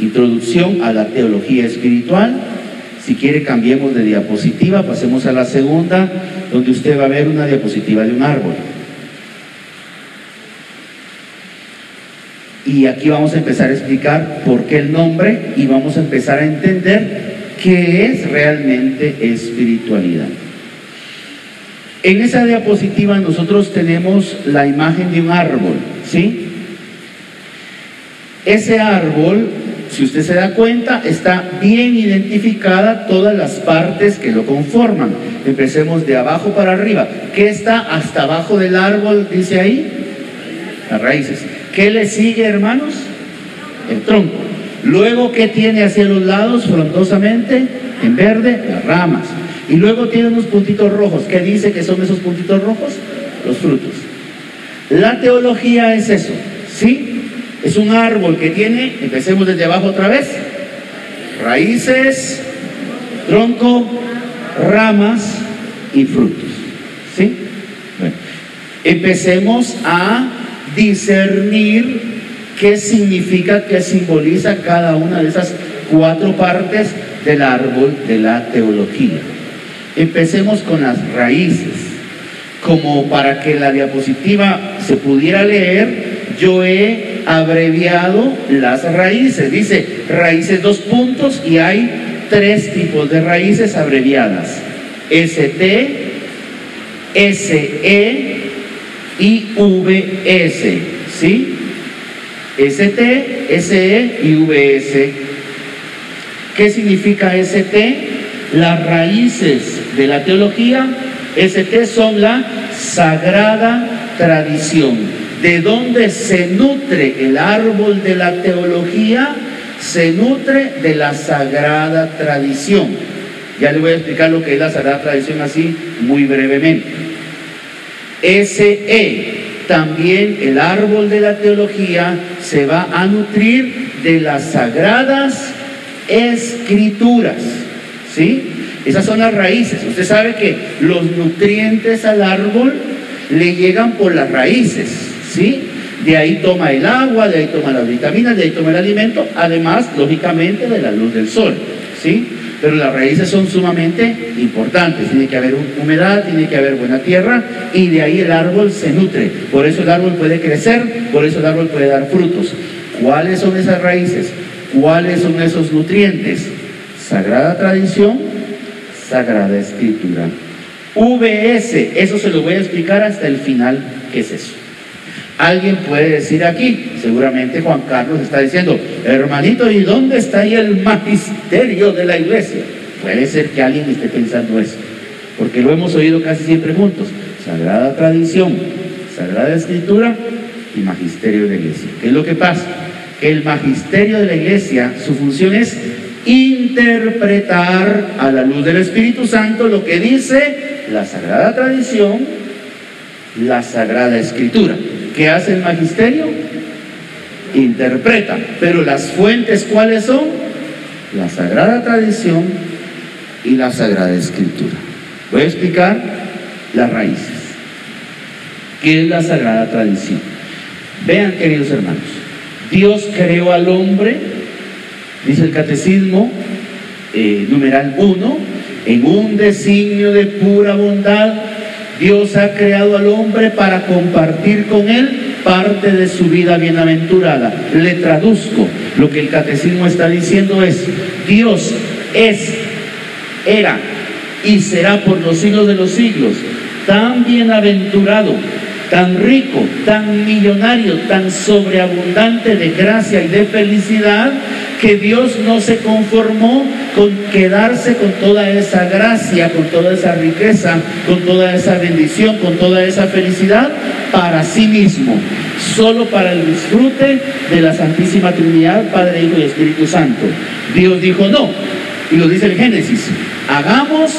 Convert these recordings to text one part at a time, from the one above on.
Introducción a la teología espiritual. Si quiere cambiemos de diapositiva, pasemos a la segunda, donde usted va a ver una diapositiva de un árbol. Y aquí vamos a empezar a explicar por qué el nombre y vamos a empezar a entender qué es realmente espiritualidad. En esa diapositiva nosotros tenemos la imagen de un árbol, ¿sí? Ese árbol, si usted se da cuenta, está bien identificada todas las partes que lo conforman. Empecemos de abajo para arriba. ¿Qué está hasta abajo del árbol, dice ahí? Las raíces. ¿Qué le sigue, hermanos? El tronco. Luego, ¿qué tiene hacia los lados frondosamente? En verde, las ramas. Y luego tiene unos puntitos rojos. ¿Qué dice que son esos puntitos rojos? Los frutos. La teología es eso, ¿sí? Es un árbol que tiene, empecemos desde abajo otra vez, raíces, tronco, ramas y frutos, ¿sí? Empecemos a discernir qué significa, qué simboliza cada una de esas cuatro partes del árbol de la teología. Empecemos con las raíces. Como para que la diapositiva se pudiera leer, yo he abreviado las raíces. Dice raíces dos puntos y hay tres tipos de raíces abreviadas. ST, SE y VS. ¿Sí? ST, SE y VS. ¿Qué significa ST? Las raíces de la teología, ST son la sagrada tradición. ¿De dónde se nutre el árbol de la teología? Se nutre de la sagrada tradición. Ya le voy a explicar lo que es la sagrada tradición así muy brevemente. SE, también el árbol de la teología se va a nutrir de las sagradas escrituras. ¿Sí? Esas son las raíces. Usted sabe que los nutrientes al árbol le llegan por las raíces, ¿sí? De ahí toma el agua, de ahí toma las vitaminas, de ahí toma el alimento, además, lógicamente, de la luz del sol, ¿sí? Pero las raíces son sumamente importantes. Tiene que haber humedad, tiene que haber buena tierra y de ahí el árbol se nutre. Por eso el árbol puede crecer, por eso el árbol puede dar frutos. ¿Cuáles son esas raíces? ¿Cuáles son esos nutrientes? Sagrada tradición, Sagrada Escritura. VS, eso se lo voy a explicar hasta el final, ¿qué es eso? Alguien puede decir aquí, seguramente Juan Carlos está diciendo, hermanito, ¿y dónde está ahí el magisterio de la iglesia? Puede ser que alguien esté pensando eso, porque lo hemos oído casi siempre juntos. Sagrada tradición, Sagrada Escritura y magisterio de la iglesia. ¿Qué es lo que pasa? Que el magisterio de la iglesia, su función es interpretar a la luz del Espíritu Santo lo que dice la sagrada tradición, la sagrada escritura. ¿Qué hace el magisterio? Interpreta. Pero las fuentes, ¿cuáles son? La sagrada tradición y la sagrada escritura. Voy a explicar las raíces. ¿Qué es la sagrada tradición? Vean, queridos hermanos, Dios creó al hombre dice el catecismo, eh, numeral 1, en un designio de pura bondad, Dios ha creado al hombre para compartir con él parte de su vida bienaventurada. Le traduzco, lo que el catecismo está diciendo es, Dios es, era y será por los siglos de los siglos tan bienaventurado, tan rico, tan millonario, tan sobreabundante de gracia y de felicidad, que Dios no se conformó con quedarse con toda esa gracia, con toda esa riqueza, con toda esa bendición, con toda esa felicidad para sí mismo, solo para el disfrute de la Santísima Trinidad, Padre, Hijo y Espíritu Santo. Dios dijo no, y lo dice el Génesis, hagamos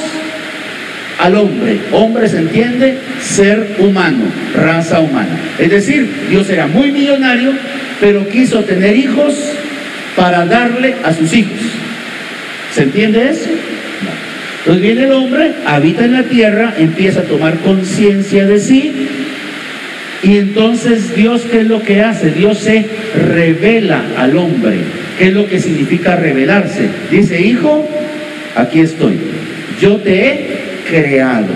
al hombre. Hombre se entiende ser humano, raza humana. Es decir, Dios era muy millonario, pero quiso tener hijos para darle a sus hijos. ¿Se entiende eso? Entonces viene el hombre, habita en la tierra, empieza a tomar conciencia de sí y entonces Dios, ¿qué es lo que hace? Dios se revela al hombre. ¿Qué es lo que significa revelarse? Dice, hijo, aquí estoy. Yo te he creado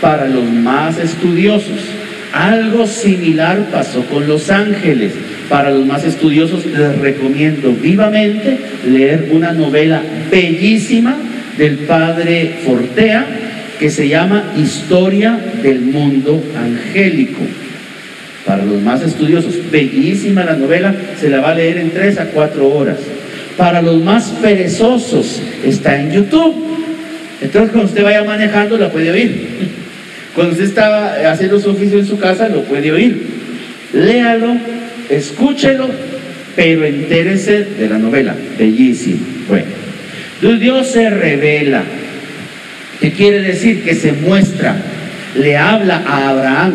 para los más estudiosos. Algo similar pasó con los ángeles. Para los más estudiosos les recomiendo vivamente leer una novela bellísima del padre Fortea que se llama Historia del Mundo Angélico. Para los más estudiosos, bellísima la novela, se la va a leer en tres a cuatro horas. Para los más perezosos, está en YouTube. Entonces, cuando usted vaya manejando, la puede oír. Cuando usted estaba haciendo su oficio en su casa, lo puede oír. Léalo, escúchelo, pero entérese de la novela. Bellísimo. Bueno, Dios se revela. ¿Qué quiere decir? Que se muestra. Le habla a Abraham.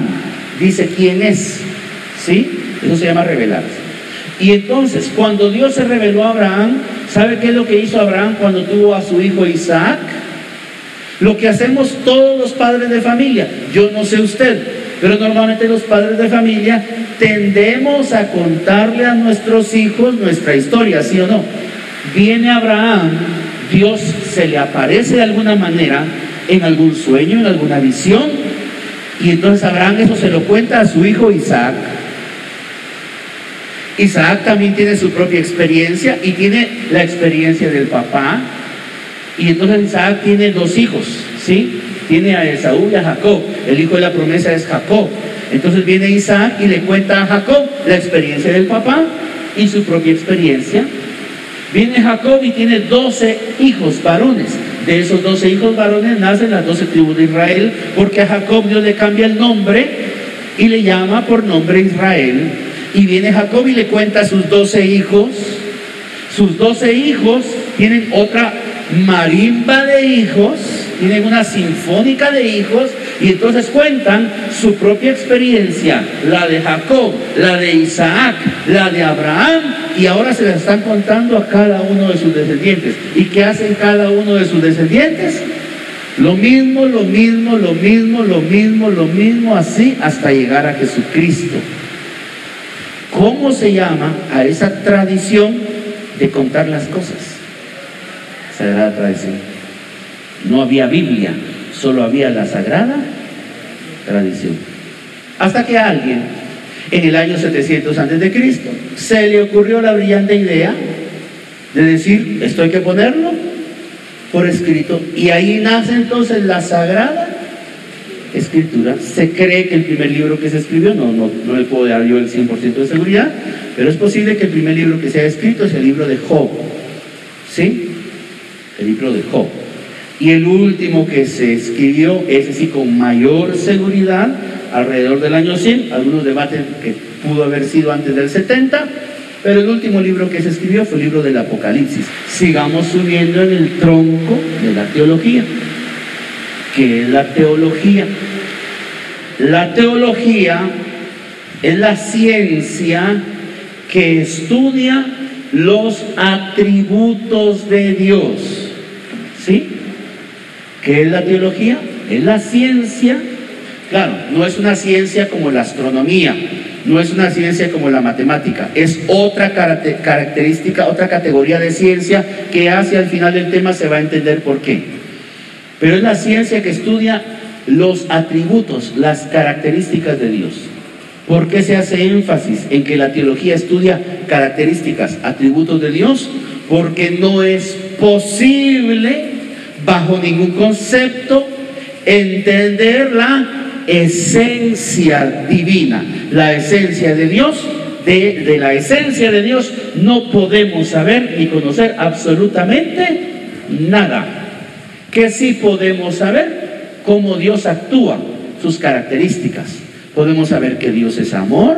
Dice quién es. ¿Sí? Eso se llama revelarse. Y entonces, cuando Dios se reveló a Abraham, ¿sabe qué es lo que hizo Abraham cuando tuvo a su hijo Isaac? Lo que hacemos todos los padres de familia. Yo no sé usted, pero normalmente los padres de familia tendemos a contarle a nuestros hijos nuestra historia, ¿sí o no? Viene Abraham, Dios se le aparece de alguna manera en algún sueño, en alguna visión, y entonces Abraham eso se lo cuenta a su hijo Isaac. Isaac también tiene su propia experiencia y tiene la experiencia del papá. Y entonces Isaac tiene dos hijos, ¿sí? Tiene a Esaú y a Jacob. El hijo de la promesa es Jacob. Entonces viene Isaac y le cuenta a Jacob la experiencia del papá y su propia experiencia. Viene Jacob y tiene 12 hijos varones. De esos 12 hijos varones nacen las 12 tribus de Israel, porque a Jacob Dios le cambia el nombre y le llama por nombre Israel. Y viene Jacob y le cuenta a sus 12 hijos. Sus 12 hijos tienen otra marimba de hijos, tienen una sinfónica de hijos y entonces cuentan su propia experiencia, la de Jacob, la de Isaac, la de Abraham y ahora se la están contando a cada uno de sus descendientes. ¿Y qué hacen cada uno de sus descendientes? Lo mismo, lo mismo, lo mismo, lo mismo, lo mismo, así hasta llegar a Jesucristo. ¿Cómo se llama a esa tradición de contar las cosas? Sagrada tradición. No había Biblia, solo había la sagrada tradición. Hasta que alguien, en el año 700 antes de Cristo, se le ocurrió la brillante idea de decir, esto hay que ponerlo por escrito. Y ahí nace entonces la sagrada escritura. Se cree que el primer libro que se escribió, no, no, no le puedo dar yo el 100% de seguridad, pero es posible que el primer libro que se haya escrito es el libro de Job. ¿Sí? Libro de Job. Y el último que se escribió, ese sí con mayor seguridad, alrededor del año 100, algunos debaten que pudo haber sido antes del 70, pero el último libro que se escribió fue el libro del Apocalipsis. Sigamos subiendo en el tronco de la teología. ¿Qué es la teología? La teología es la ciencia que estudia los atributos de Dios. ¿Sí? ¿Qué es la teología? Es la ciencia, claro, no es una ciencia como la astronomía, no es una ciencia como la matemática, es otra característica, otra categoría de ciencia que hacia el final del tema se va a entender por qué. Pero es la ciencia que estudia los atributos, las características de Dios. ¿Por qué se hace énfasis en que la teología estudia características, atributos de Dios? Porque no es posible, bajo ningún concepto, entender la esencia divina, la esencia de Dios. De, de la esencia de Dios no podemos saber ni conocer absolutamente nada. Que sí podemos saber cómo Dios actúa, sus características. Podemos saber que Dios es amor,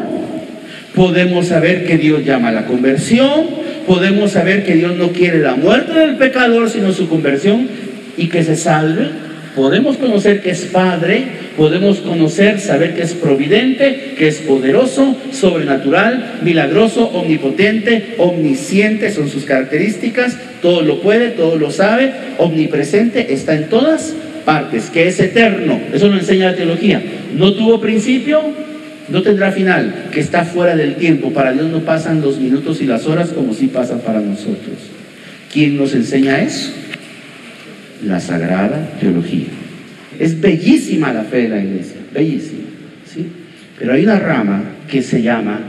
podemos saber que Dios llama a la conversión, podemos saber que Dios no quiere la muerte del pecador, sino su conversión y que se salve. Podemos conocer que es Padre, podemos conocer, saber que es providente, que es poderoso, sobrenatural, milagroso, omnipotente, omnisciente, son sus características, todo lo puede, todo lo sabe, omnipresente, está en todas partes, que es eterno. Eso lo enseña la teología. No tuvo principio no tendrá final, que está fuera del tiempo. Para Dios no pasan los minutos y las horas como si pasan para nosotros. ¿Quién nos enseña eso? La Sagrada Teología. Es bellísima la fe de la iglesia, bellísima. ¿sí? Pero hay una rama que se llama,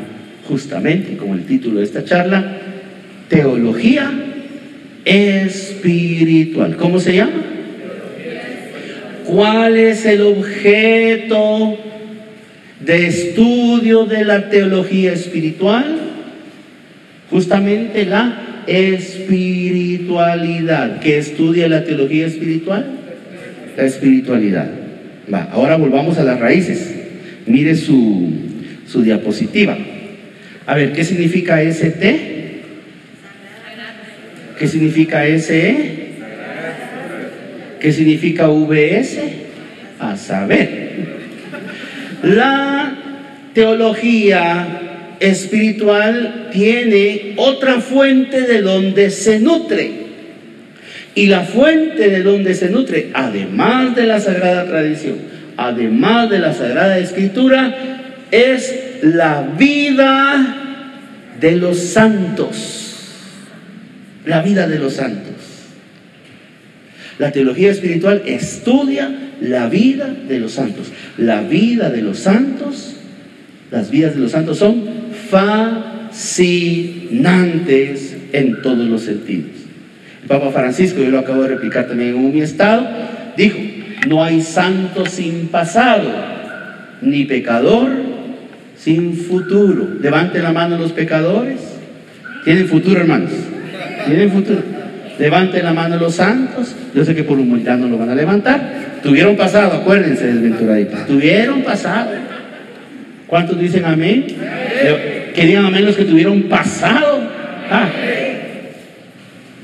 justamente como el título de esta charla, Teología Espiritual. ¿Cómo se llama? ¿Cuál es el objeto de estudio de la teología espiritual? Justamente la espiritualidad. ¿Qué estudia la teología espiritual? La espiritualidad. Va, ahora volvamos a las raíces. Mire su, su diapositiva. A ver, ¿qué significa ST? ¿Qué significa SE? ¿Qué significa VS? A saber. La teología espiritual tiene otra fuente de donde se nutre. Y la fuente de donde se nutre, además de la sagrada tradición, además de la sagrada escritura, es la vida de los santos. La vida de los santos. La teología espiritual estudia la vida de los santos. La vida de los santos, las vidas de los santos son fascinantes en todos los sentidos. El Papa Francisco, yo lo acabo de replicar también en mi estado, dijo, no hay santo sin pasado, ni pecador sin futuro. Levante la mano los pecadores. ¿Tienen futuro, hermanos? ¿Tienen futuro? Levanten la mano los santos. Yo sé que por humildad no lo van a levantar. Tuvieron pasado, acuérdense, desventuraditos. Tuvieron pasado. ¿Cuántos dicen amén? Digan amén los que tuvieron pasado. Ah.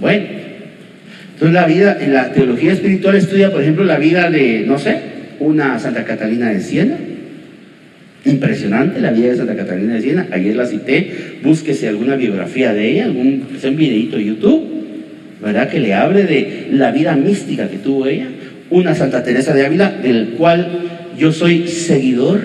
Bueno. Entonces la vida, la teología espiritual estudia, por ejemplo, la vida de, no sé, una Santa Catalina de Siena. Impresionante la vida de Santa Catalina de Siena. Ayer la cité. Búsquese alguna biografía de ella, algún videito de YouTube ¿verdad? Que le hable de la vida mística que tuvo ella, una Santa Teresa de Ávila, del cual yo soy seguidor,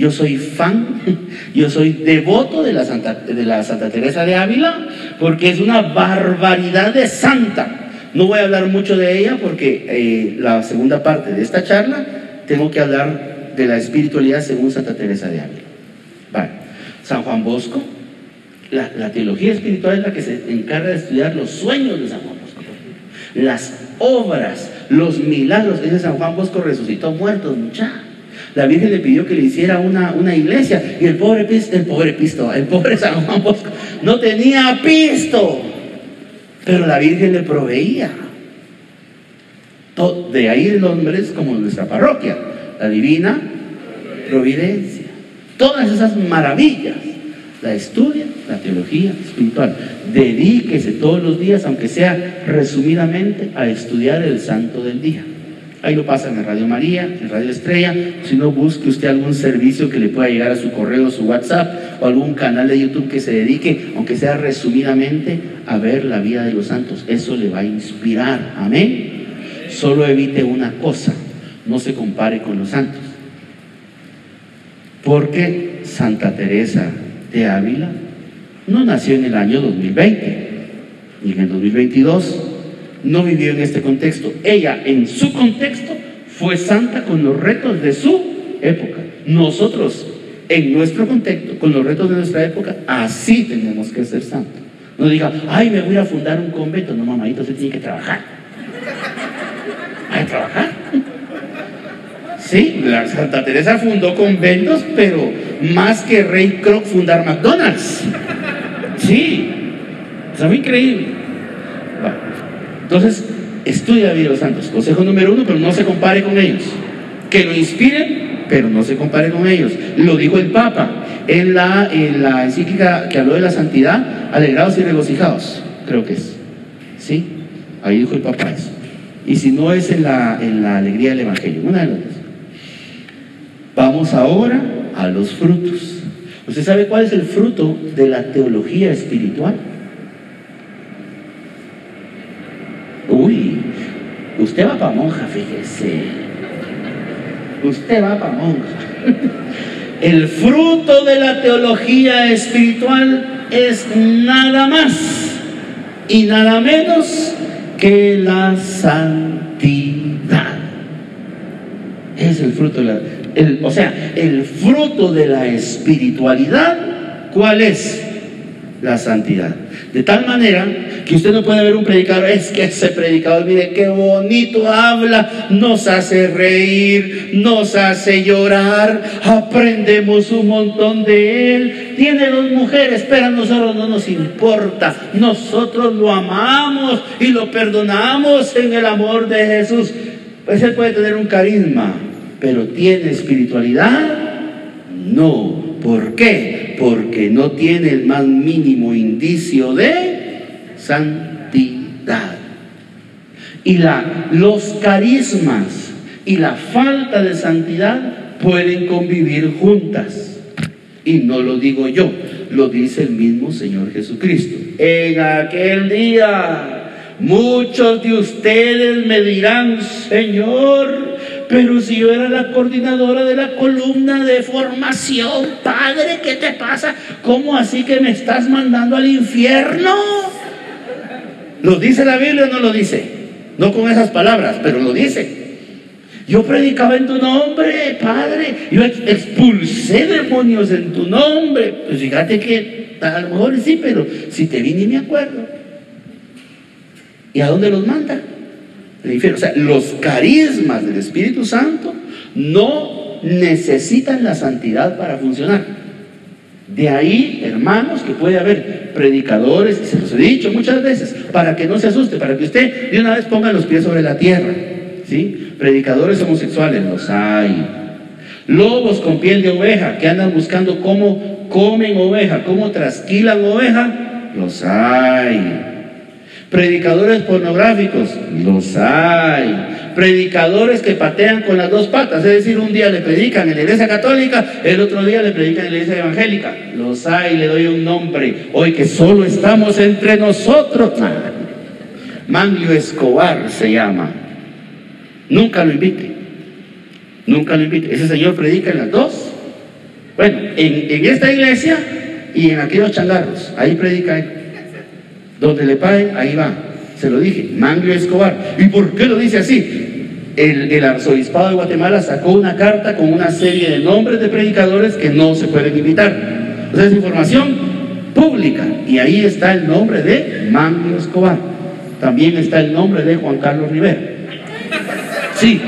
yo soy fan, yo soy devoto de la Santa, de la Santa Teresa de Ávila, porque es una barbaridad de santa. No voy a hablar mucho de ella porque eh, la segunda parte de esta charla tengo que hablar de la espiritualidad según Santa Teresa de Ávila. Vale. San Juan Bosco, la, teología espiritual es la que se encarga de estudiar los sueños de San Juan Bosco, las obras, los milagros. Ese San Juan Bosco resucitó muertos, mucha. La Virgen le pidió que le hiciera una, una iglesia y el pobre, el pobre pisto, el pobre San Juan Bosco no tenía pisto, pero la Virgen le proveía. De ahí el nombre es como nuestra parroquia, la divina providencia. Todas esas maravillas la estudia, la teología espiritual. Dedíquese todos los días, aunque sea resumidamente, a estudiar el santo del día. Ahí lo pasan en Radio María, en Radio Estrella. Si no, busque usted algún servicio que le pueda llegar a su correo, su WhatsApp o algún canal de YouTube que se dedique, aunque sea resumidamente, a ver la vida de los santos. Eso le va a inspirar. Amén. Solo evite una cosa, no se compare con los santos. Porque Santa Teresa de Ávila no nació en el año 2020 ni en el 2022, no vivió en este contexto. Ella en su contexto fue santa con los retos de su época. Nosotros en nuestro contexto, con los retos de nuestra época, así tenemos que ser santos. No diga, ay, me voy a fundar un convento. No, mamadito, se tiene que trabajar. Hay que trabajar. Sí, la Santa Teresa fundó conventos, pero más que Rey Kroc fundar McDonald's. Sí, es increíble. Entonces, estudia la vida de los santos. Consejo número uno, pero no se compare con ellos. Que lo inspiren, pero no se compare con ellos. Lo dijo el Papa en la, en la encíclica que habló de la santidad, alegrados y regocijados, creo que es. ¿Sí? Ahí dijo el Papa eso. Y si no es en la, en la alegría del Evangelio, una de las dos. Vamos ahora a los frutos. ¿Usted sabe cuál es el fruto de la teología espiritual? Usted va para monja, fíjese. Usted va para monja. el fruto de la teología espiritual es nada más y nada menos que la santidad. Es el fruto de la, o sea, el fruto de la espiritualidad, ¿cuál es? La santidad. De tal manera que usted no puede ver un predicador, es que ese predicador, mire qué bonito habla, nos hace reír, nos hace llorar, aprendemos un montón de él. Tiene dos mujeres, pero a nosotros no nos importa, nosotros lo amamos y lo perdonamos en el amor de Jesús. Pues él puede tener un carisma, pero ¿tiene espiritualidad? No. ¿Por qué? Porque no tiene el más mínimo indicio de santidad. Y la, los carismas y la falta de santidad pueden convivir juntas. Y no lo digo yo, lo dice el mismo Señor Jesucristo. En aquel día muchos de ustedes me dirán, Señor, pero si yo era la coordinadora de la columna de formación, Padre, ¿qué te pasa? ¿Cómo así que me estás mandando al infierno? ¿Lo dice la Biblia o no lo dice? No con esas palabras, pero lo dice. Yo predicaba en tu nombre, Padre. Yo expulsé demonios en tu nombre. Pues fíjate que a lo mejor sí, pero si te vi ni me acuerdo. ¿Y a dónde los manda? O sea, los carismas del Espíritu Santo no necesitan la santidad para funcionar. De ahí, hermanos, que puede haber predicadores, y se los he dicho muchas veces, para que no se asuste, para que usted de una vez ponga los pies sobre la tierra. ¿sí? Predicadores homosexuales, los hay. Lobos con piel de oveja, que andan buscando cómo comen oveja, cómo trasquilan oveja, los hay. Predicadores pornográficos, los hay predicadores que patean con las dos patas, es decir, un día le predican en la iglesia católica, el otro día le predican en la iglesia evangélica. Los hay, le doy un nombre, hoy que solo estamos entre nosotros. Manglio Escobar se llama. Nunca lo invite, nunca lo invite. Ese señor predica en las dos. Bueno, en, en esta iglesia y en aquellos changarros, ahí predica él. Donde le paguen, ahí va. Se lo dije, Manglio Escobar. ¿Y por qué lo dice así? El, arzobispado de Guatemala sacó una carta con una serie de nombres de predicadores que no se pueden invitar. Entonces es información pública. Y ahí está el nombre de Manglio Escobar. También está el nombre de Juan Carlos Rivera. Sí.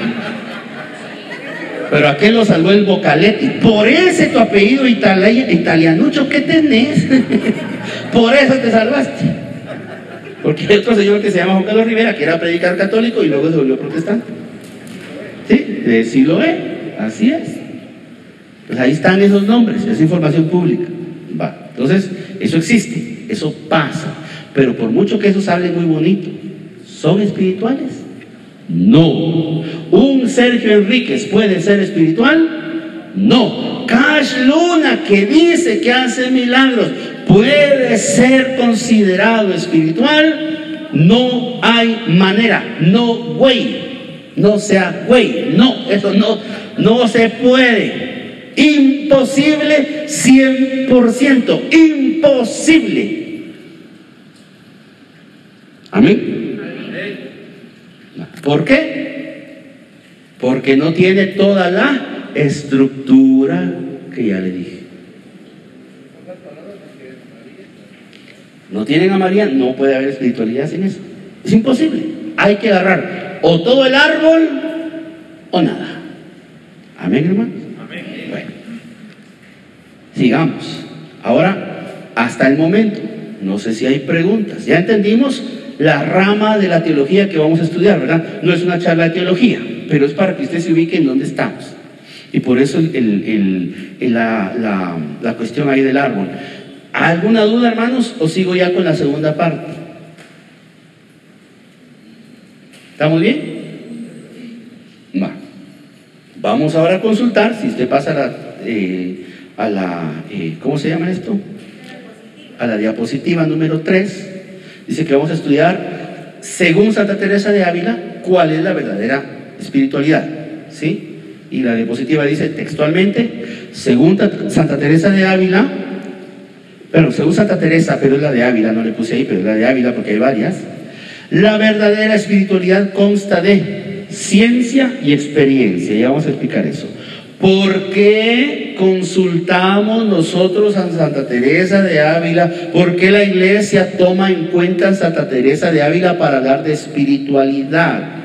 Pero aquel lo salvó el Bocaletti. Por ese tu apellido italianucho que tenés. Por eso te salvaste. Porque hay otro señor que se llama Juan Carlos Rivera, que era predicar católico y luego se volvió protestante. ¿Sí? sí lo es, así es. Pues ahí están esos nombres, es información pública. Va. Entonces, eso existe, eso pasa. Pero por mucho que eso hable muy bonito, ¿son espirituales? No. ¿Un Sergio Enríquez puede ser espiritual? No. Cash Luna que dice que hace milagros, puede ser considerado espiritual, no hay manera, no güey, no sea güey, no, eso no, no se puede. Imposible 100%, imposible. Amén. ¿Por qué? Porque no tiene toda la estructura que ya le dije. No tienen a María, no puede haber espiritualidad sin eso. Es imposible. Hay que agarrar o todo el árbol o nada. Amén, hermanos. Amén. Bueno, sigamos. Ahora, hasta el momento, no sé si hay preguntas. Ya entendimos la rama de la teología que vamos a estudiar, ¿verdad? No es una charla de teología, pero es para que usted se ubique en dónde estamos. Y por eso la, la cuestión ahí del árbol. ¿Alguna duda, hermanos? ¿O sigo ya con la segunda parte? ¿Estamos bien? Va. Vamos ahora a consultar, si usted pasa a la, eh, a la eh, ¿cómo se llama esto? A la diapositiva número 3. Dice que vamos a estudiar, según Santa Teresa de Ávila, cuál es la verdadera espiritualidad. ¿Sí? y la diapositiva dice textualmente, según Santa Teresa de Ávila, bueno, según Santa Teresa, pero es la de Ávila, no le puse ahí, pero es la de Ávila porque hay varias, la verdadera espiritualidad consta de ciencia y experiencia, ya vamos a explicar eso. ¿Por qué consultamos nosotros a Santa Teresa de Ávila? ¿Por qué la iglesia toma en cuenta a Santa Teresa de Ávila para hablar de espiritualidad?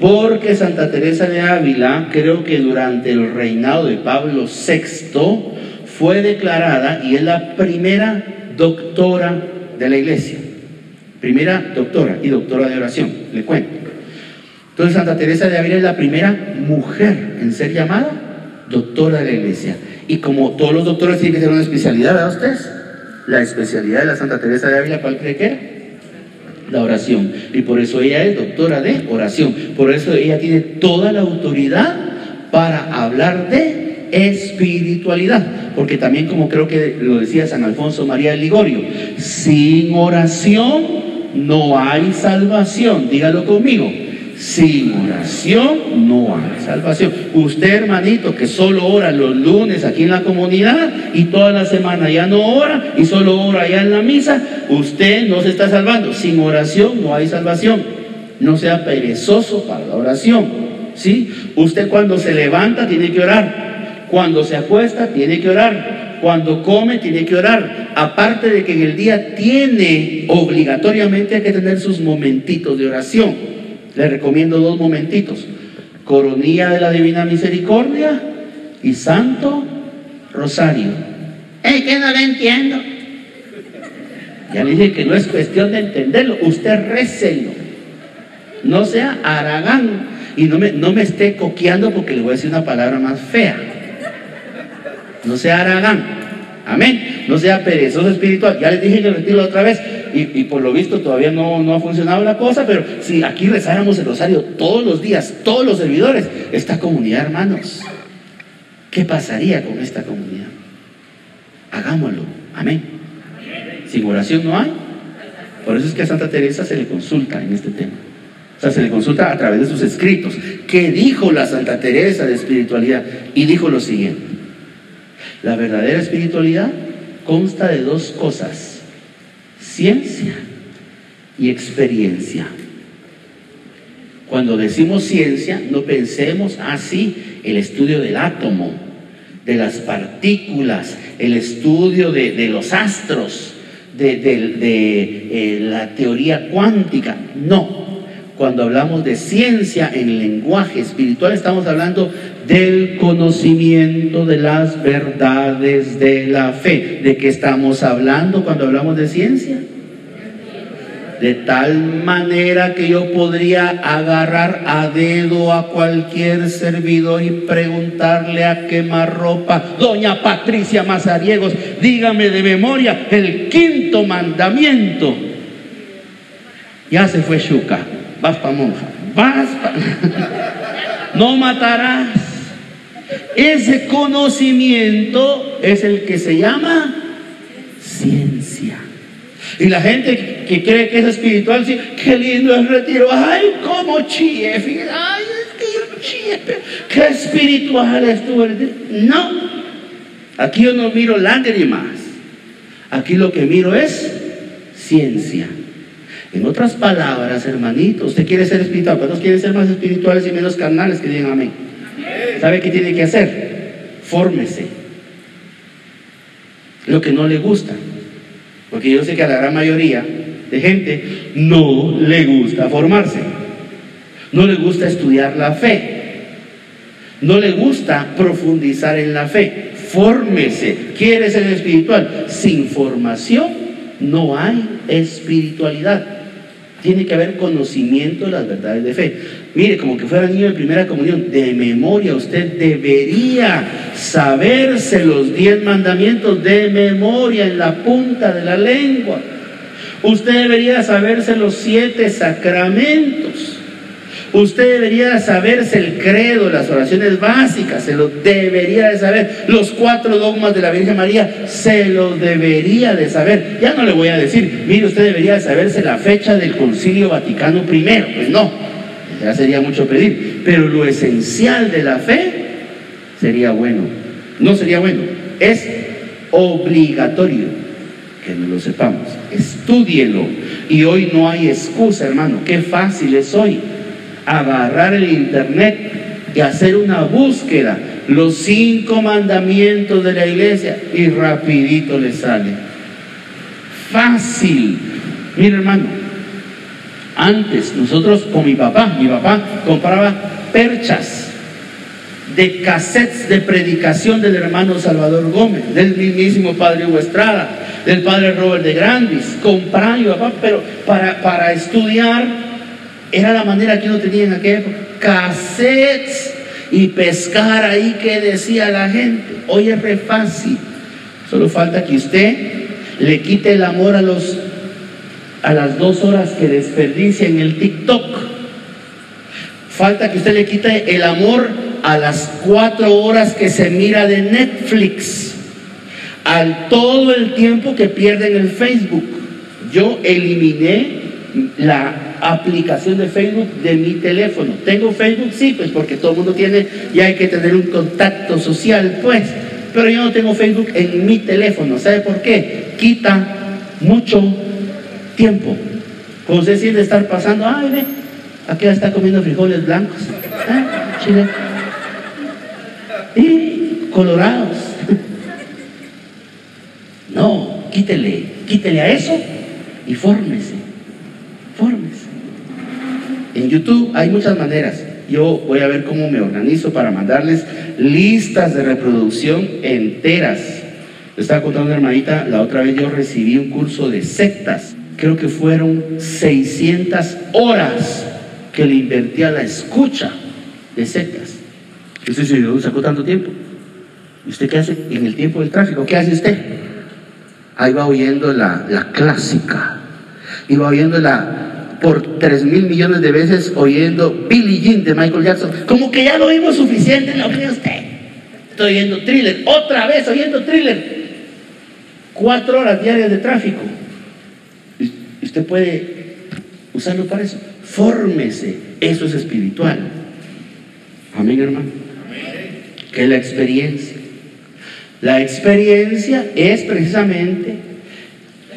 Porque Santa Teresa de Ávila, creo que durante el reinado de Pablo VI, fue declarada y es la primera doctora de la iglesia. Primera doctora y doctora de oración, le cuento. Entonces Santa Teresa de Ávila es la primera mujer en ser llamada doctora de la iglesia. Y como todos los doctores tienen que tener una especialidad, ¿verdad ustedes? La especialidad de la Santa Teresa de Ávila, ¿cuál cree que era? La oración. Y por eso ella es doctora de oración. Por eso ella tiene toda la autoridad para hablar de espiritualidad. Porque también, como creo que lo decía San Alfonso María de Ligorio, sin oración no hay salvación. Dígalo conmigo. Sin oración no hay salvación. Usted, hermanito, que solo ora los lunes aquí en la comunidad y toda la semana ya no ora y solo ora allá en la misa, usted no se está salvando. Sin oración no hay salvación. No sea perezoso para la oración. ¿sí? Usted cuando se levanta tiene que orar. Cuando se acuesta tiene que orar. Cuando come tiene que orar. Aparte de que en el día tiene obligatoriamente que tener sus momentitos de oración. Les recomiendo dos momentitos. Coronilla de la Divina Misericordia y Santo Rosario. ¡Ey, que no lo entiendo! Ya le dije que no es cuestión de entenderlo, usted récelo. No sea aragán y no me, no me esté coqueando porque le voy a decir una palabra más fea. No sea aragán. Amén. No sea perezoso espiritual. Ya les dije que retiro otra vez y, por lo visto todavía no, ha funcionado la cosa, pero si aquí rezáramos el rosario todos los días, todos los servidores, esta comunidad, hermanos, ¿qué pasaría con esta comunidad? Hagámoslo, amén. Sin oración no hay. Por eso es que a Santa Teresa se le consulta en este tema. O sea, se le consulta a través de sus escritos. ¿Qué dijo la Santa Teresa de espiritualidad? Y dijo lo siguiente. La verdadera espiritualidad consta de dos cosas ciencia y experiencia. Cuando decimos ciencia, no pensemos así el estudio del átomo, de las partículas, el estudio de, los astros, de, eh, la teoría cuántica. No. Cuando hablamos de ciencia en lenguaje espiritual, estamos hablando del conocimiento de las verdades de la fe. ¿De qué estamos hablando cuando hablamos de ciencia? De tal manera que yo podría agarrar a dedo a cualquier servidor y preguntarle a ropa doña Patricia Mazariegos, dígame de memoria el quinto mandamiento. Ya se fue Shuka, vas pa' monja, vas pa... no matarás. Ese conocimiento es el que se llama ciencia. Y la gente que cree que es espiritual, sí, qué lindo es retiro. Ay, cómo chie, ay, es que yo chie, qué espiritual es tu No, aquí yo no miro lágrimas. Aquí lo que miro es ciencia. En otras palabras, hermanito, usted quiere ser espiritual, ¿cuántos quieren ser más espirituales y menos carnales? Que digan amén. ¿Sabe qué tiene que hacer? Fórmese. Lo que no le gusta. Porque yo sé que a la gran mayoría de gente no le gusta formarse. No le gusta estudiar la fe. No le gusta profundizar en la fe. Fórmese. Quiere ser espiritual. Sin formación no hay espiritualidad. Tiene que haber conocimiento de las verdades de fe. Mire, como que fuera niño de primera comunión, de memoria, usted debería saberse los diez mandamientos de memoria en la punta de la lengua. Usted debería saberse los siete sacramentos. Usted debería saberse el credo, las oraciones básicas, se lo debería de saber. Los cuatro dogmas de la Virgen María, se lo debería de saber. Ya no le voy a decir, mire, usted debería saberse la fecha del Concilio Vaticano I. Pues no, ya sería mucho pedir, pero lo esencial de la fe sería bueno. No sería bueno, es obligatorio que no lo sepamos. Estúdielo. Y hoy no hay excusa, hermano. Qué fácil es hoy agarrar el internet y hacer una búsqueda. Los cinco mandamientos de la iglesia y rapidito le sale. Fácil. Mira, hermano, antes nosotros con mi papá, mi papá compraba perchas de cassettes de predicación del hermano Salvador Gómez, del mismísimo padre Hugo Estrada, del padre Robert de Grandis. Compraba mi papá, pero para, para estudiar era la manera que uno tenía en aquella época. Cassettes y pescar ahí que decía la gente. Hoy es re fácil. Solo falta que usted le quite el amor a los a las dos horas que desperdicia en el TikTok. Falta que usted le quite el amor a las cuatro horas que se mira de Netflix, al todo el tiempo que pierde en el Facebook. Yo eliminé la aplicación de Facebook de mi teléfono. ¿Tengo Facebook? Sí, pues porque todo el mundo tiene y hay que tener un contacto social, pues. Pero yo no tengo Facebook en mi teléfono. ¿Sabe por qué? Quita mucho tiempo. Como usted siente estar pasando, ay, ve, aquí está comiendo frijoles blancos, ¿eh? chile, y colorados. No, quítele, quítele a eso y fórmese, fórmese. En YouTube hay muchas maneras. Yo voy a ver cómo me organizo para mandarles listas de reproducción enteras. Le estaba contando hermanita, la otra vez yo recibí un curso de sectas creo que fueron 600 horas que le invertí a la escucha de sectas. ¿Y usted se sacó tanto tiempo? ¿Y usted qué hace en el tiempo del tráfico? ¿Qué hace usted? Ahí va oyendo la, la clásica. Y va oyendo la, por 3 mil millones de veces, oyendo Billie Jean de Michael Jackson. Como que ya lo vimos suficiente, ¿no cree usted? Estoy oyendo thriller, otra vez oyendo thriller. Cuatro horas diarias de tráfico. Usted puede usarlo para eso. Fórmese. Eso es espiritual. Amén, hermano. Que la experiencia. La experiencia es precisamente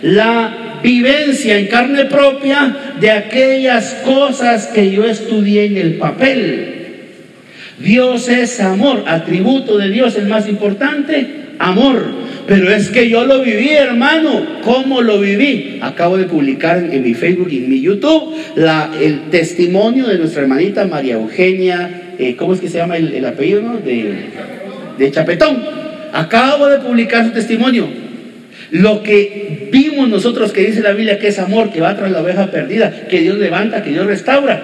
la vivencia en carne propia de aquellas cosas que yo estudié en el papel. Dios es amor, atributo de Dios el más importante, amor. Pero es que yo lo viví, hermano. ¿Cómo lo viví? Acabo de publicar en, mi Facebook y en mi YouTube el testimonio de nuestra hermanita María Eugenia, eh, ¿cómo es que se llama el, apellido? De, de Chapetón. Acabo de publicar su testimonio. Lo que vimos nosotros que dice la Biblia que es amor, que va tras la oveja perdida, que Dios levanta, que Dios restaura.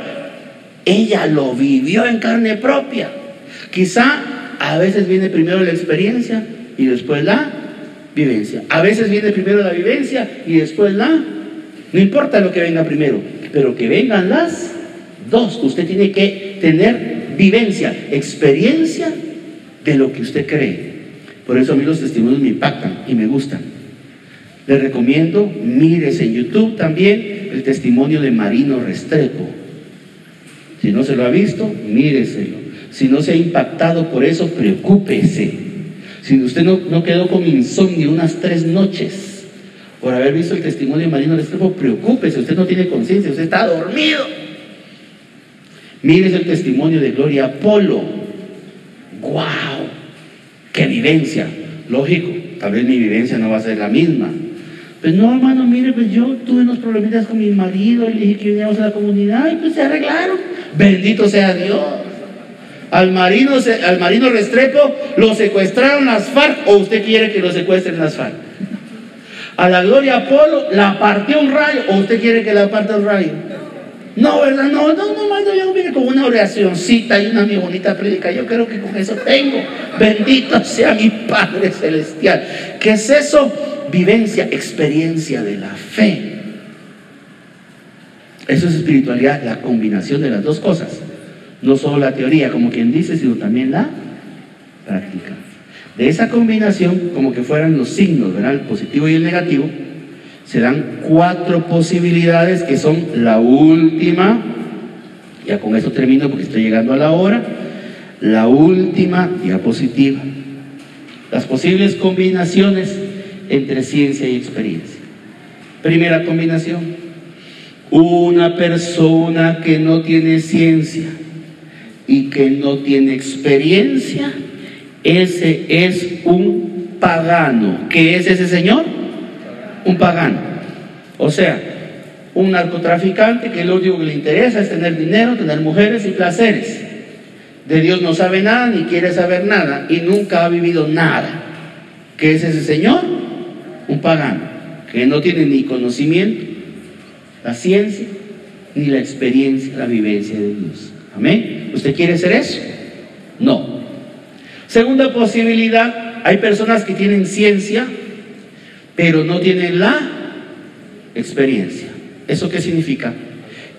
Ella lo vivió en carne propia. Quizá a veces viene primero la experiencia y después la vivencia. A veces viene primero la vivencia y después la... No importa lo que venga primero, pero que vengan las dos. Usted tiene que tener vivencia, experiencia de lo que usted cree. Por eso a mí los testimonios me impactan y me gustan. Le recomiendo, mires en YouTube también el testimonio de Marino Restrepo. Si no se lo ha visto, míreselo. Si no se ha impactado por eso, preocúpese. Si usted no, quedó con insomnio unas tres noches por haber visto el testimonio de Marino Restrepo, preocúpese, usted no tiene conciencia, usted está dormido. Mire el testimonio de Gloria Polo. ¡Wow! ¡Qué vivencia! Lógico, tal vez mi vivencia no va a ser la misma. Pues no, hermano, mire, pues yo tuve unos problemitas con mi marido y le dije que viniéramos a la comunidad y pues se arreglaron. Bendito sea Dios. Al marino, al marino Restrepo lo secuestraron las FARC o usted quiere que lo secuestren las FARC. A la Gloria Apolo la partió un rayo o usted quiere que la parta un rayo. No, ¿verdad? No, no, no, no, yo vine con una oracióncita y una mi bonita predica. Yo creo que con eso tengo. Bendito sea mi Padre Celestial. ¿Qué es eso? Vivencia, experiencia de la fe. Eso es espiritualidad, la combinación de las dos cosas. No solo la teoría, como quien dice, sino también la práctica. De esa combinación, como que fueran los signos, ¿verdad? El positivo y el negativo, se dan cuatro posibilidades que son la última Ya con esto termino porque estoy llegando a la hora. La última diapositiva. Las posibles combinaciones entre ciencia y experiencia. Primera combinación. Una persona que no tiene ciencia y que no tiene experiencia, ese es un pagano. ¿Qué es ese señor? Un pagano. O sea, un narcotraficante que lo único que le interesa es tener dinero, tener mujeres y placeres. De Dios no sabe nada ni quiere saber nada y nunca ha vivido nada. ¿Qué es ese señor? Un pagano que no tiene ni conocimiento, la ciencia, ni la experiencia, la vivencia de Dios. Amén. ¿Usted quiere ser eso? No. Segunda posibilidad, hay personas que tienen ciencia, pero no tienen la experiencia. ¿Eso qué significa?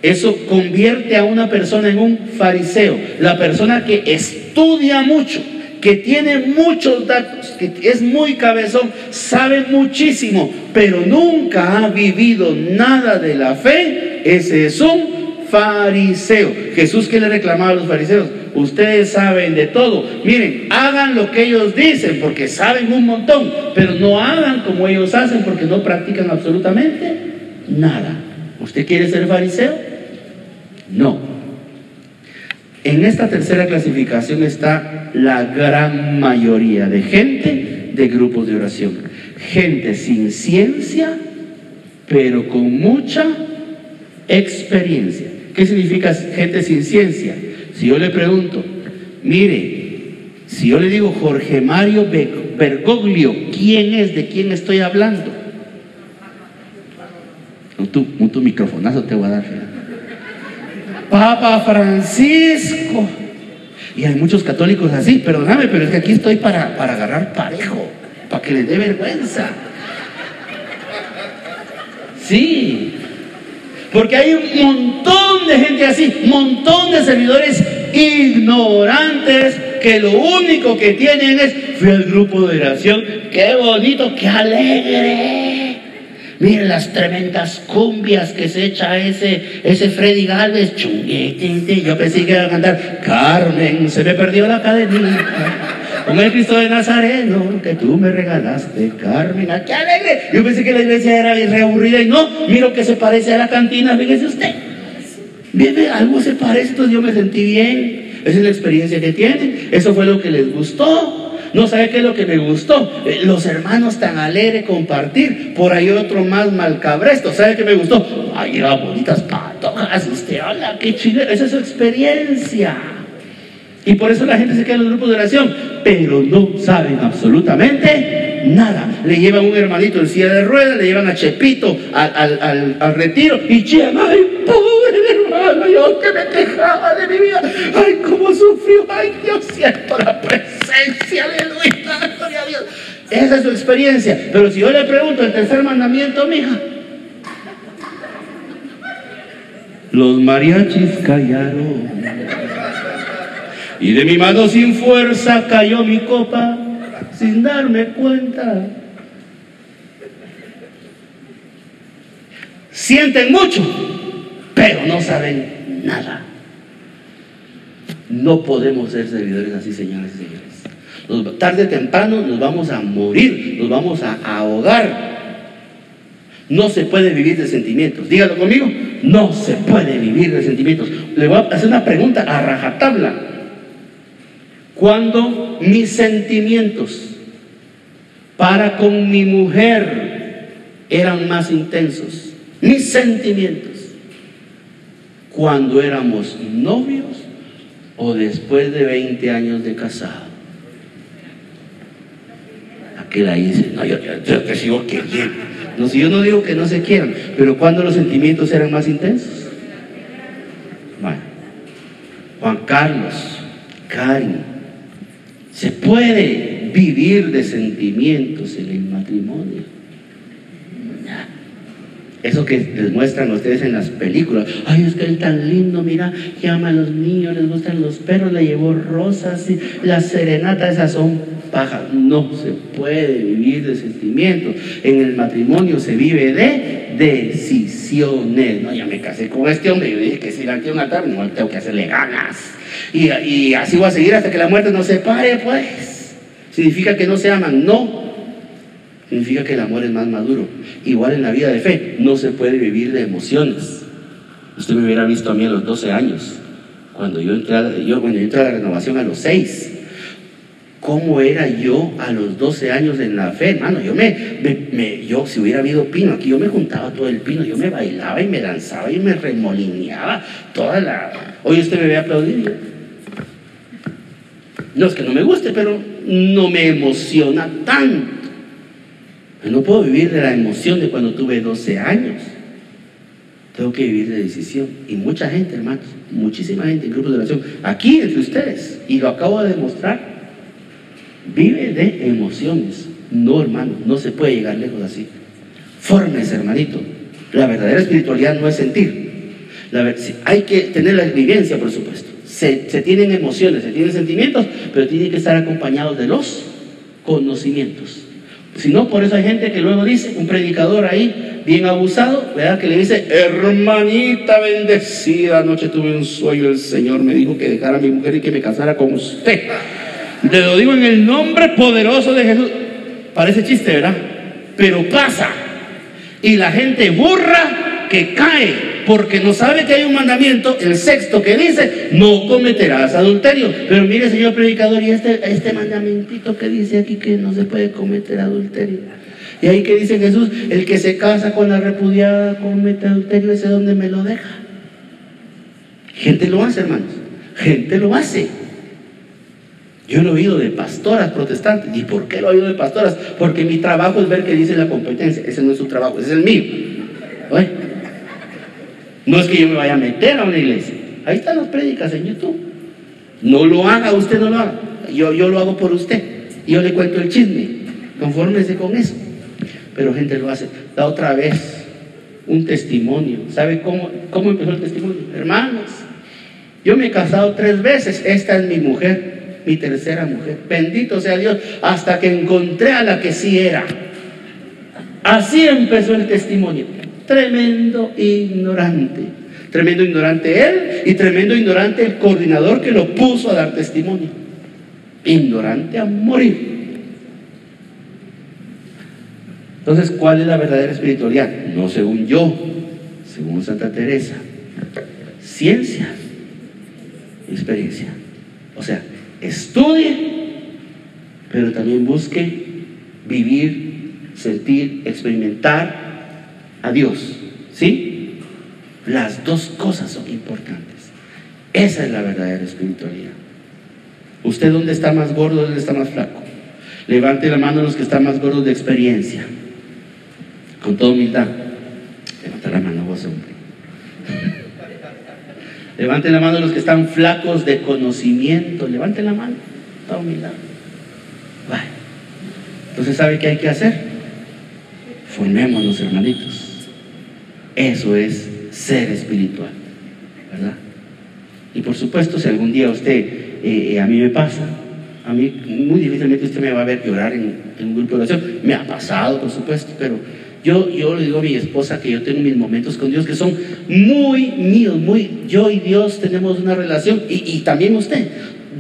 Eso convierte a una persona en un fariseo. La persona que estudia mucho, que tiene muchos datos, que es muy cabezón, sabe muchísimo, pero nunca ha vivido nada de la fe, ese es un fariseo. Jesús que le reclamaba a los fariseos, ustedes saben de todo. Miren, hagan lo que ellos dicen porque saben un montón, pero no hagan como ellos hacen porque no practican absolutamente nada. ¿Usted quiere ser fariseo? No. En esta tercera clasificación está la gran mayoría de gente de grupos de oración. Gente sin ciencia, pero con mucha experiencia. ¿Qué significa gente sin ciencia? Si yo le pregunto, mire, si yo le digo Jorge Mario Bergoglio, ¿quién es? ¿De quién estoy hablando? Un tu, un microfonazo te voy a dar. Papa Francisco. Y hay muchos católicos así, perdóname, pero es que aquí estoy para, para agarrar parejo, para que les dé vergüenza. Sí, porque hay un montón de gente así, montón de servidores ignorantes que lo único que tienen es, fui al grupo de oración, qué bonito, qué alegre. Miren las tremendas cumbias que se echa ese, ese Freddy Galvez. Yo pensé que iba a cantar Carmen, se me perdió la cadenita con el Cristo de Nazareno que tú me regalaste, Carmen. ¡Qué alegre! Yo pensé que la iglesia era reaburrida y no, miro que se parece a la cantina, fíjese usted. Viene, algo se parece, entonces yo me sentí bien. Esa es la experiencia que tienen. Eso fue lo que les gustó. No sabe qué es lo que me gustó. Eh, los hermanos tan alegres compartir. Por ahí otro más malcabresto. ¿Sabe qué me gustó? Ay, las bonitas patojas. Usted, hola, qué chido. Esa es su experiencia. Y por eso la gente se queda en los grupos de oración, pero no saben absolutamente nada. Le llevan un hermanito en silla de ruedas, le llevan a Chepito al, retiro y llevan, ay, pobre hermano, yo que me quejaba de mi vida, ay, cómo sufrió, ay, Dios, siento la presencia de Dios, gloria a Dios. Esa es su experiencia. Pero si yo le pregunto el tercer mandamiento, mija, los mariachis callaron y de mi mano sin fuerza cayó mi copa sin darme cuenta. Sienten mucho, pero no saben nada. No podemos ser servidores así, señores y señores. tarde o temprano nos vamos a morir, nos vamos a ahogar. No se puede vivir de sentimientos. Dígalo conmigo. No se puede vivir de sentimientos. Le voy a hacer una pregunta a rajatabla cuando mis sentimientos para con mi mujer eran más intensos, mis sentimientos, cuando éramos novios o después de 20 años de casado. Aquel ahí dice, no, yo, te sigo queriendo. No, si yo no digo que no se quieran, pero cuando los sentimientos eran más intensos. Bueno, Juan Carlos, Cari, se puede vivir de sentimientos en el matrimonio. Eso que les muestran ustedes en las películas. Ay, es que él tan lindo, mira, que ama a los niños, les gustan los perros, le llevó rosas y las serenatas, esas son paja. No se puede vivir de sentimientos. En el matrimonio se vive de decisiones. No, ya me casé con este hombre. Yo dije que si la quiero matar, no tengo que hacerle ganas. Y, así voy a seguir hasta que la muerte nos separe, pues. Significa que no se aman. No. Significa que el amor es más maduro. Igual en la vida de fe, no se puede vivir de emociones. Usted me hubiera visto a mí a los 12 años, cuando yo entré a, yo, cuando yo entré a la renovación a los 6. ¿Cómo era yo a los 12 años en la fe, hermano? Yo me, yo si hubiera habido pino aquí, yo me juntaba todo el pino, yo me bailaba y me danzaba y me remolineaba toda la. Hoy usted me ve aplaudir. No es que no me guste, pero no me emociona tanto. No puedo vivir de la emoción de cuando tuve 12 años. Tengo que vivir de decisión. Y mucha gente, hermanos, muchísima gente en grupos de oración, aquí entre ustedes, y lo acabo de demostrar, vive de emociones. No, hermano, no se puede llegar lejos así. Formes, hermanito. La verdadera espiritualidad no es sentir. hay que tener la vivencia, por supuesto. Se, se tienen emociones, se tienen sentimientos, pero tienen que estar acompañados de los conocimientos. Si no, por eso hay gente que luego dice, un predicador ahí, bien abusado, ¿verdad? Que le dice, hermanita bendecida, anoche tuve un sueño, el Señor me dijo que dejara a mi mujer y que me casara con usted. Le lo digo en el nombre poderoso de Jesús. Parece chiste, ¿verdad? Pero pasa. Y la gente burra que cae porque no sabe que hay un mandamiento, el sexto, que dice, no cometerás adulterio. Pero mire, señor predicador, y este, este mandamentito que dice aquí que no se puede cometer adulterio. Y ahí que dice Jesús, el que se casa con la repudiada comete adulterio, ese donde me lo deja. Gente lo hace, hermanos. Gente lo hace. Yo lo he oído de pastoras protestantes. ¿Y por qué lo he oído de pastoras? Porque mi trabajo es ver qué dice la competencia. Ese no es su trabajo, ese es el mío. No es que yo me vaya a meter a una iglesia. Ahí están las prédicas en YouTube. No lo haga, usted no lo haga. Yo, yo lo hago por usted. Yo le cuento el chisme. Confórmese con eso. Pero gente lo hace. La otra vez, un testimonio. ¿Sabe cómo, cómo empezó el testimonio? Hermanos, yo me he casado tres veces. Esta es mi mujer, mi tercera mujer. Bendito sea Dios. Hasta que encontré a la que sí era. Así empezó el testimonio. Tremendo ignorante. Tremendo ignorante él y tremendo ignorante el coordinador que lo puso a dar testimonio. Ignorante a morir. Entonces, ¿cuál es la verdadera espiritualidad? No según yo, según Santa Teresa. Ciencia, experiencia. O sea, estudie, pero también busque vivir, sentir, experimentar a Dios. ¿Sí? Las dos cosas son importantes. Esa es la verdadera espiritualidad. ¿Usted dónde está más gordo, dónde está más flaco? Levante la mano los que están más gordos de experiencia. Con toda humildad. Levanta la mano. Levante la mano los que están flacos de conocimiento. Levante la mano. Toda humildad. Vale. Entonces, ¿sabe qué hay que hacer? Formémonos, hermanitos. Eso es ser espiritual, ¿verdad? Y por supuesto, si algún día usted, eh, eh, a mí me pasa, a mí muy difícilmente usted me va a ver llorar en, un grupo de oración. Me ha pasado, por supuesto, pero yo, yo le digo a mi esposa que yo tengo mis momentos con Dios que son muy míos, muy, yo y Dios tenemos una relación, y, y también usted.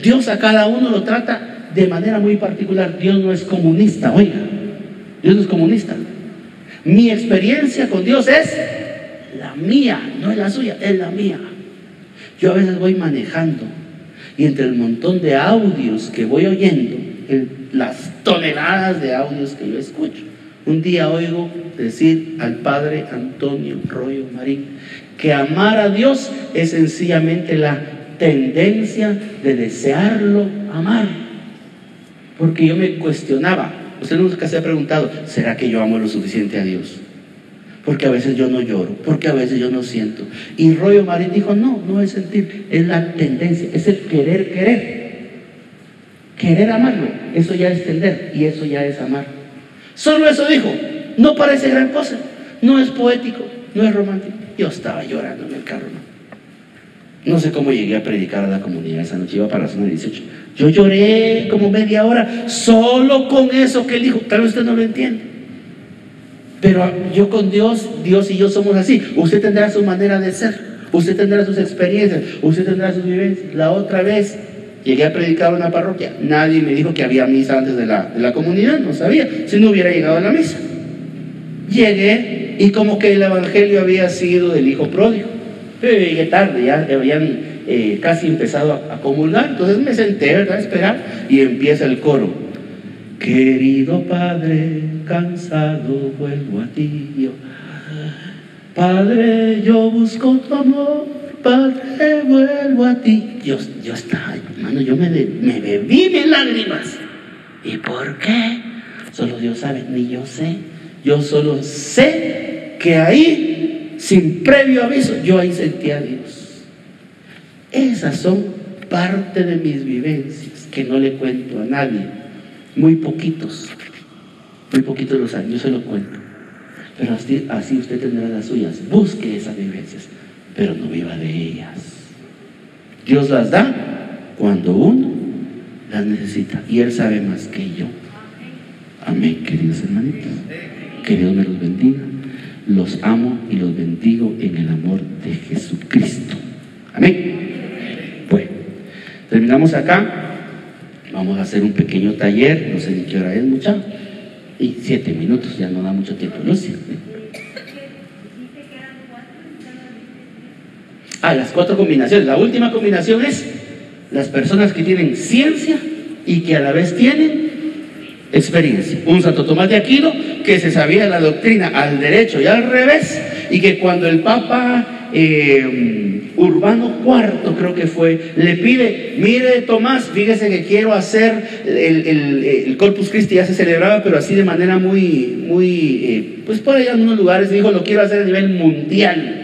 Dios a cada uno lo trata de manera muy particular. Dios no es comunista, oiga, Dios no es comunista. Mi experiencia con Dios es la mía, no es la suya, es la mía. Yo a veces voy manejando y entre el montón de audios que voy oyendo, las toneladas de audios que yo escucho, un día oigo decir al padre Antonio Royo Marín que amar a Dios es sencillamente la tendencia de desearlo amar. Porque yo me cuestionaba, usted nunca se ha preguntado, ¿será que yo amo lo suficiente a Dios? porque a veces yo no lloro, porque a veces yo no siento. Y Rollo Marín dijo, no, no es sentir, es la tendencia, es el querer, querer. Querer amarlo, eso ya es tender y eso ya es amar. Solo eso dijo, no parece gran cosa, no es poético, no es romántico. Yo estaba llorando en el carro, No sé cómo llegué a predicar a la comunidad esa noche, iba para la zona 18. Yo lloré como media hora solo con eso que él dijo. Tal vez usted no lo entiende. Pero yo con Dios, Dios y yo somos así. Usted tendrá su manera de ser. Usted tendrá sus experiencias. Usted tendrá sus vivencias. La otra vez llegué a predicar a una parroquia. Nadie me dijo que había misa antes de la, de la comunidad. No sabía. Si no hubiera llegado a la misa. Llegué y como que el evangelio había sido del hijo pródigo. Pero llegué tarde, ya habían eh, casi empezado a, a, comulgar. Entonces me senté, ¿verdad? A esperar y empieza el coro. Querido Padre, cansado vuelvo a ti. Padre, yo busco tu amor. Padre, vuelvo a ti. Yo, yo estaba, hermano, yo me, bebí mis lágrimas. ¿Y por qué? Solo Dios sabe, ni yo sé. Yo solo sé que ahí, sin previo aviso, yo ahí sentí a Dios. Esas son parte de mis vivencias que no le cuento a nadie. Muy poquitos, muy poquitos los años, yo se lo cuento. Pero así, así usted tendrá las suyas. Busque esas vivencias, pero no viva de ellas. Dios las da cuando uno las necesita y Él sabe más que yo. Amén, queridos hermanitos. Que Dios me los bendiga. Los amo y los bendigo en el amor de Jesucristo. Amén. Bueno, terminamos acá. Vamos a hacer un pequeño taller. No sé ni qué hora es, mucha. Y siete minutos, ya no da mucho tiempo, Lucy. Ah, las cuatro combinaciones. La última combinación es las personas que tienen ciencia y que a la vez tienen experiencia. Un Santo Tomás de Aquino que se sabía la doctrina al derecho y al revés y que cuando el Papa eh, Urbano IV creo que fue, le pide, mire Tomás, fíjese que quiero hacer el Corpus Christi, ya se celebraba, pero así de manera muy, muy, eh, pues por allá en unos lugares, dijo, lo quiero hacer a nivel mundial.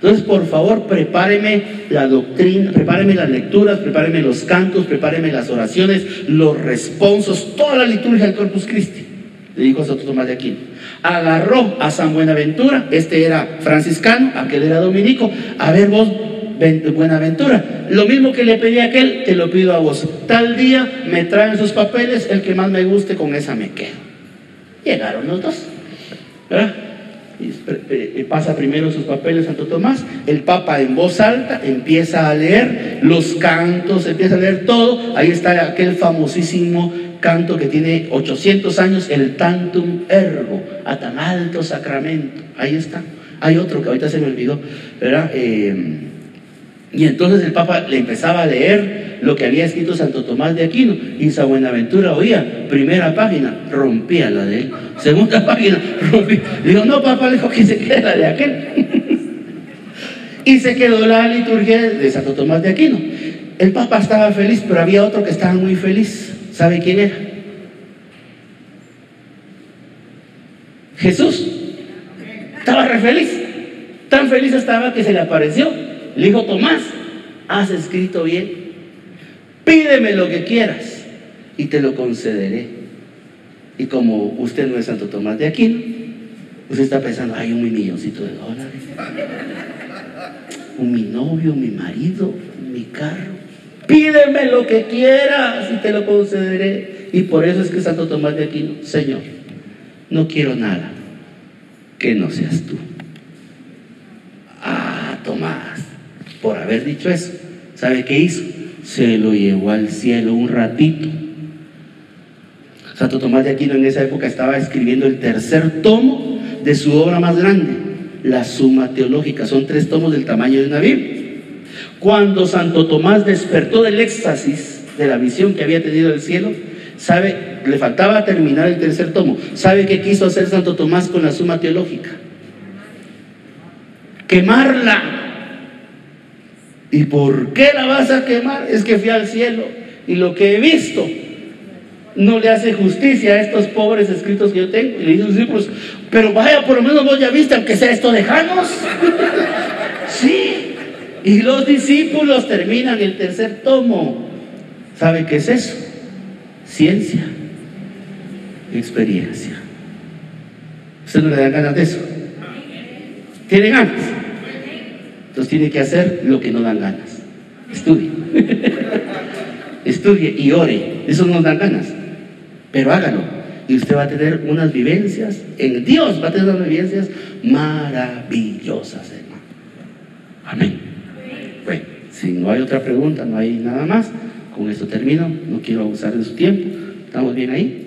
Entonces, por favor, prepáreme la doctrina, prepáreme las lecturas, prepáreme los cantos, prepáreme las oraciones, los responsos, toda la liturgia del Corpus Christi. Le dijo a Santo Tomás de Aquino. Agarró a San Buenaventura, este era franciscano, aquel era dominico. A ver vos, Buenaventura, lo mismo que le pedí a aquel, te lo pido a vos. Tal día me traen sus papeles, el que más me guste, con esa me quedo. Llegaron los dos. ¿verdad? Y pasa primero sus papeles Santo Tomás, el Papa en voz alta empieza a leer los cantos, empieza a leer todo, ahí está aquel famosísimo canto que tiene 800 años, el Tantum Ergo, a tan alto sacramento, ahí está. Hay otro que ahorita se me olvidó. Eh, y entonces el Papa le empezaba a leer lo que había escrito Santo Tomás de Aquino y San Buenaventura oía, primera página, rompía la de él, segunda página, rompía. Dijo, no, Papa, le dijo que se quede la de aquel. y se quedó la liturgia de Santo Tomás de Aquino. El Papa estaba feliz, pero había otro que estaba muy feliz. ¿Sabe quién era? Jesús. Estaba re feliz. Tan feliz estaba que se le apareció. Le dijo, Tomás, has escrito bien. Pídeme lo que quieras y te lo concederé. Y como usted no es Santo Tomás de Aquino, usted está pensando, hay un milloncito de dólares. Un mi novio, mi marido, mi carro. Pídeme lo que quieras y te lo concederé. Y por eso es que Santo Tomás de Aquino, Señor, no quiero nada que no seas tú. Ah, Tomás, por haber dicho eso, ¿sabe qué hizo? Se lo llevó al cielo un ratito. Santo Tomás de Aquino en esa época estaba escribiendo el tercer tomo de su obra más grande, la Suma Teológica. Son tres tomos del tamaño de una Biblia. Cuando Santo Tomás despertó del éxtasis de la visión que había tenido del cielo, ¿sabe? Le faltaba terminar el tercer tomo. ¿Sabe qué quiso hacer Santo Tomás con la Suma Teológica? Quemarla. ¿Y por qué la vas a quemar? Es que fui al cielo y lo que he visto no le hace justicia a estos pobres escritos que yo tengo. Y le dice a los discípulos, pero vaya, por lo menos vos ya viste, aunque sea esto de Janos. sí. Y los discípulos terminan el tercer tomo. ¿Sabe qué es eso? Ciencia, experiencia. ¿Usted no le da ganas de eso? ¿Tiene ganas? Entonces tiene que hacer lo que no dan ganas. Estudie. Estudie y ore. Eso nos da ganas. Pero hágalo. Y usted va a tener unas vivencias. En Dios va a tener unas vivencias maravillosas, hermano. Amén. Bueno, si no hay otra pregunta, no hay nada más. Con esto termino. No quiero abusar de su tiempo. ¿Estamos bien ahí?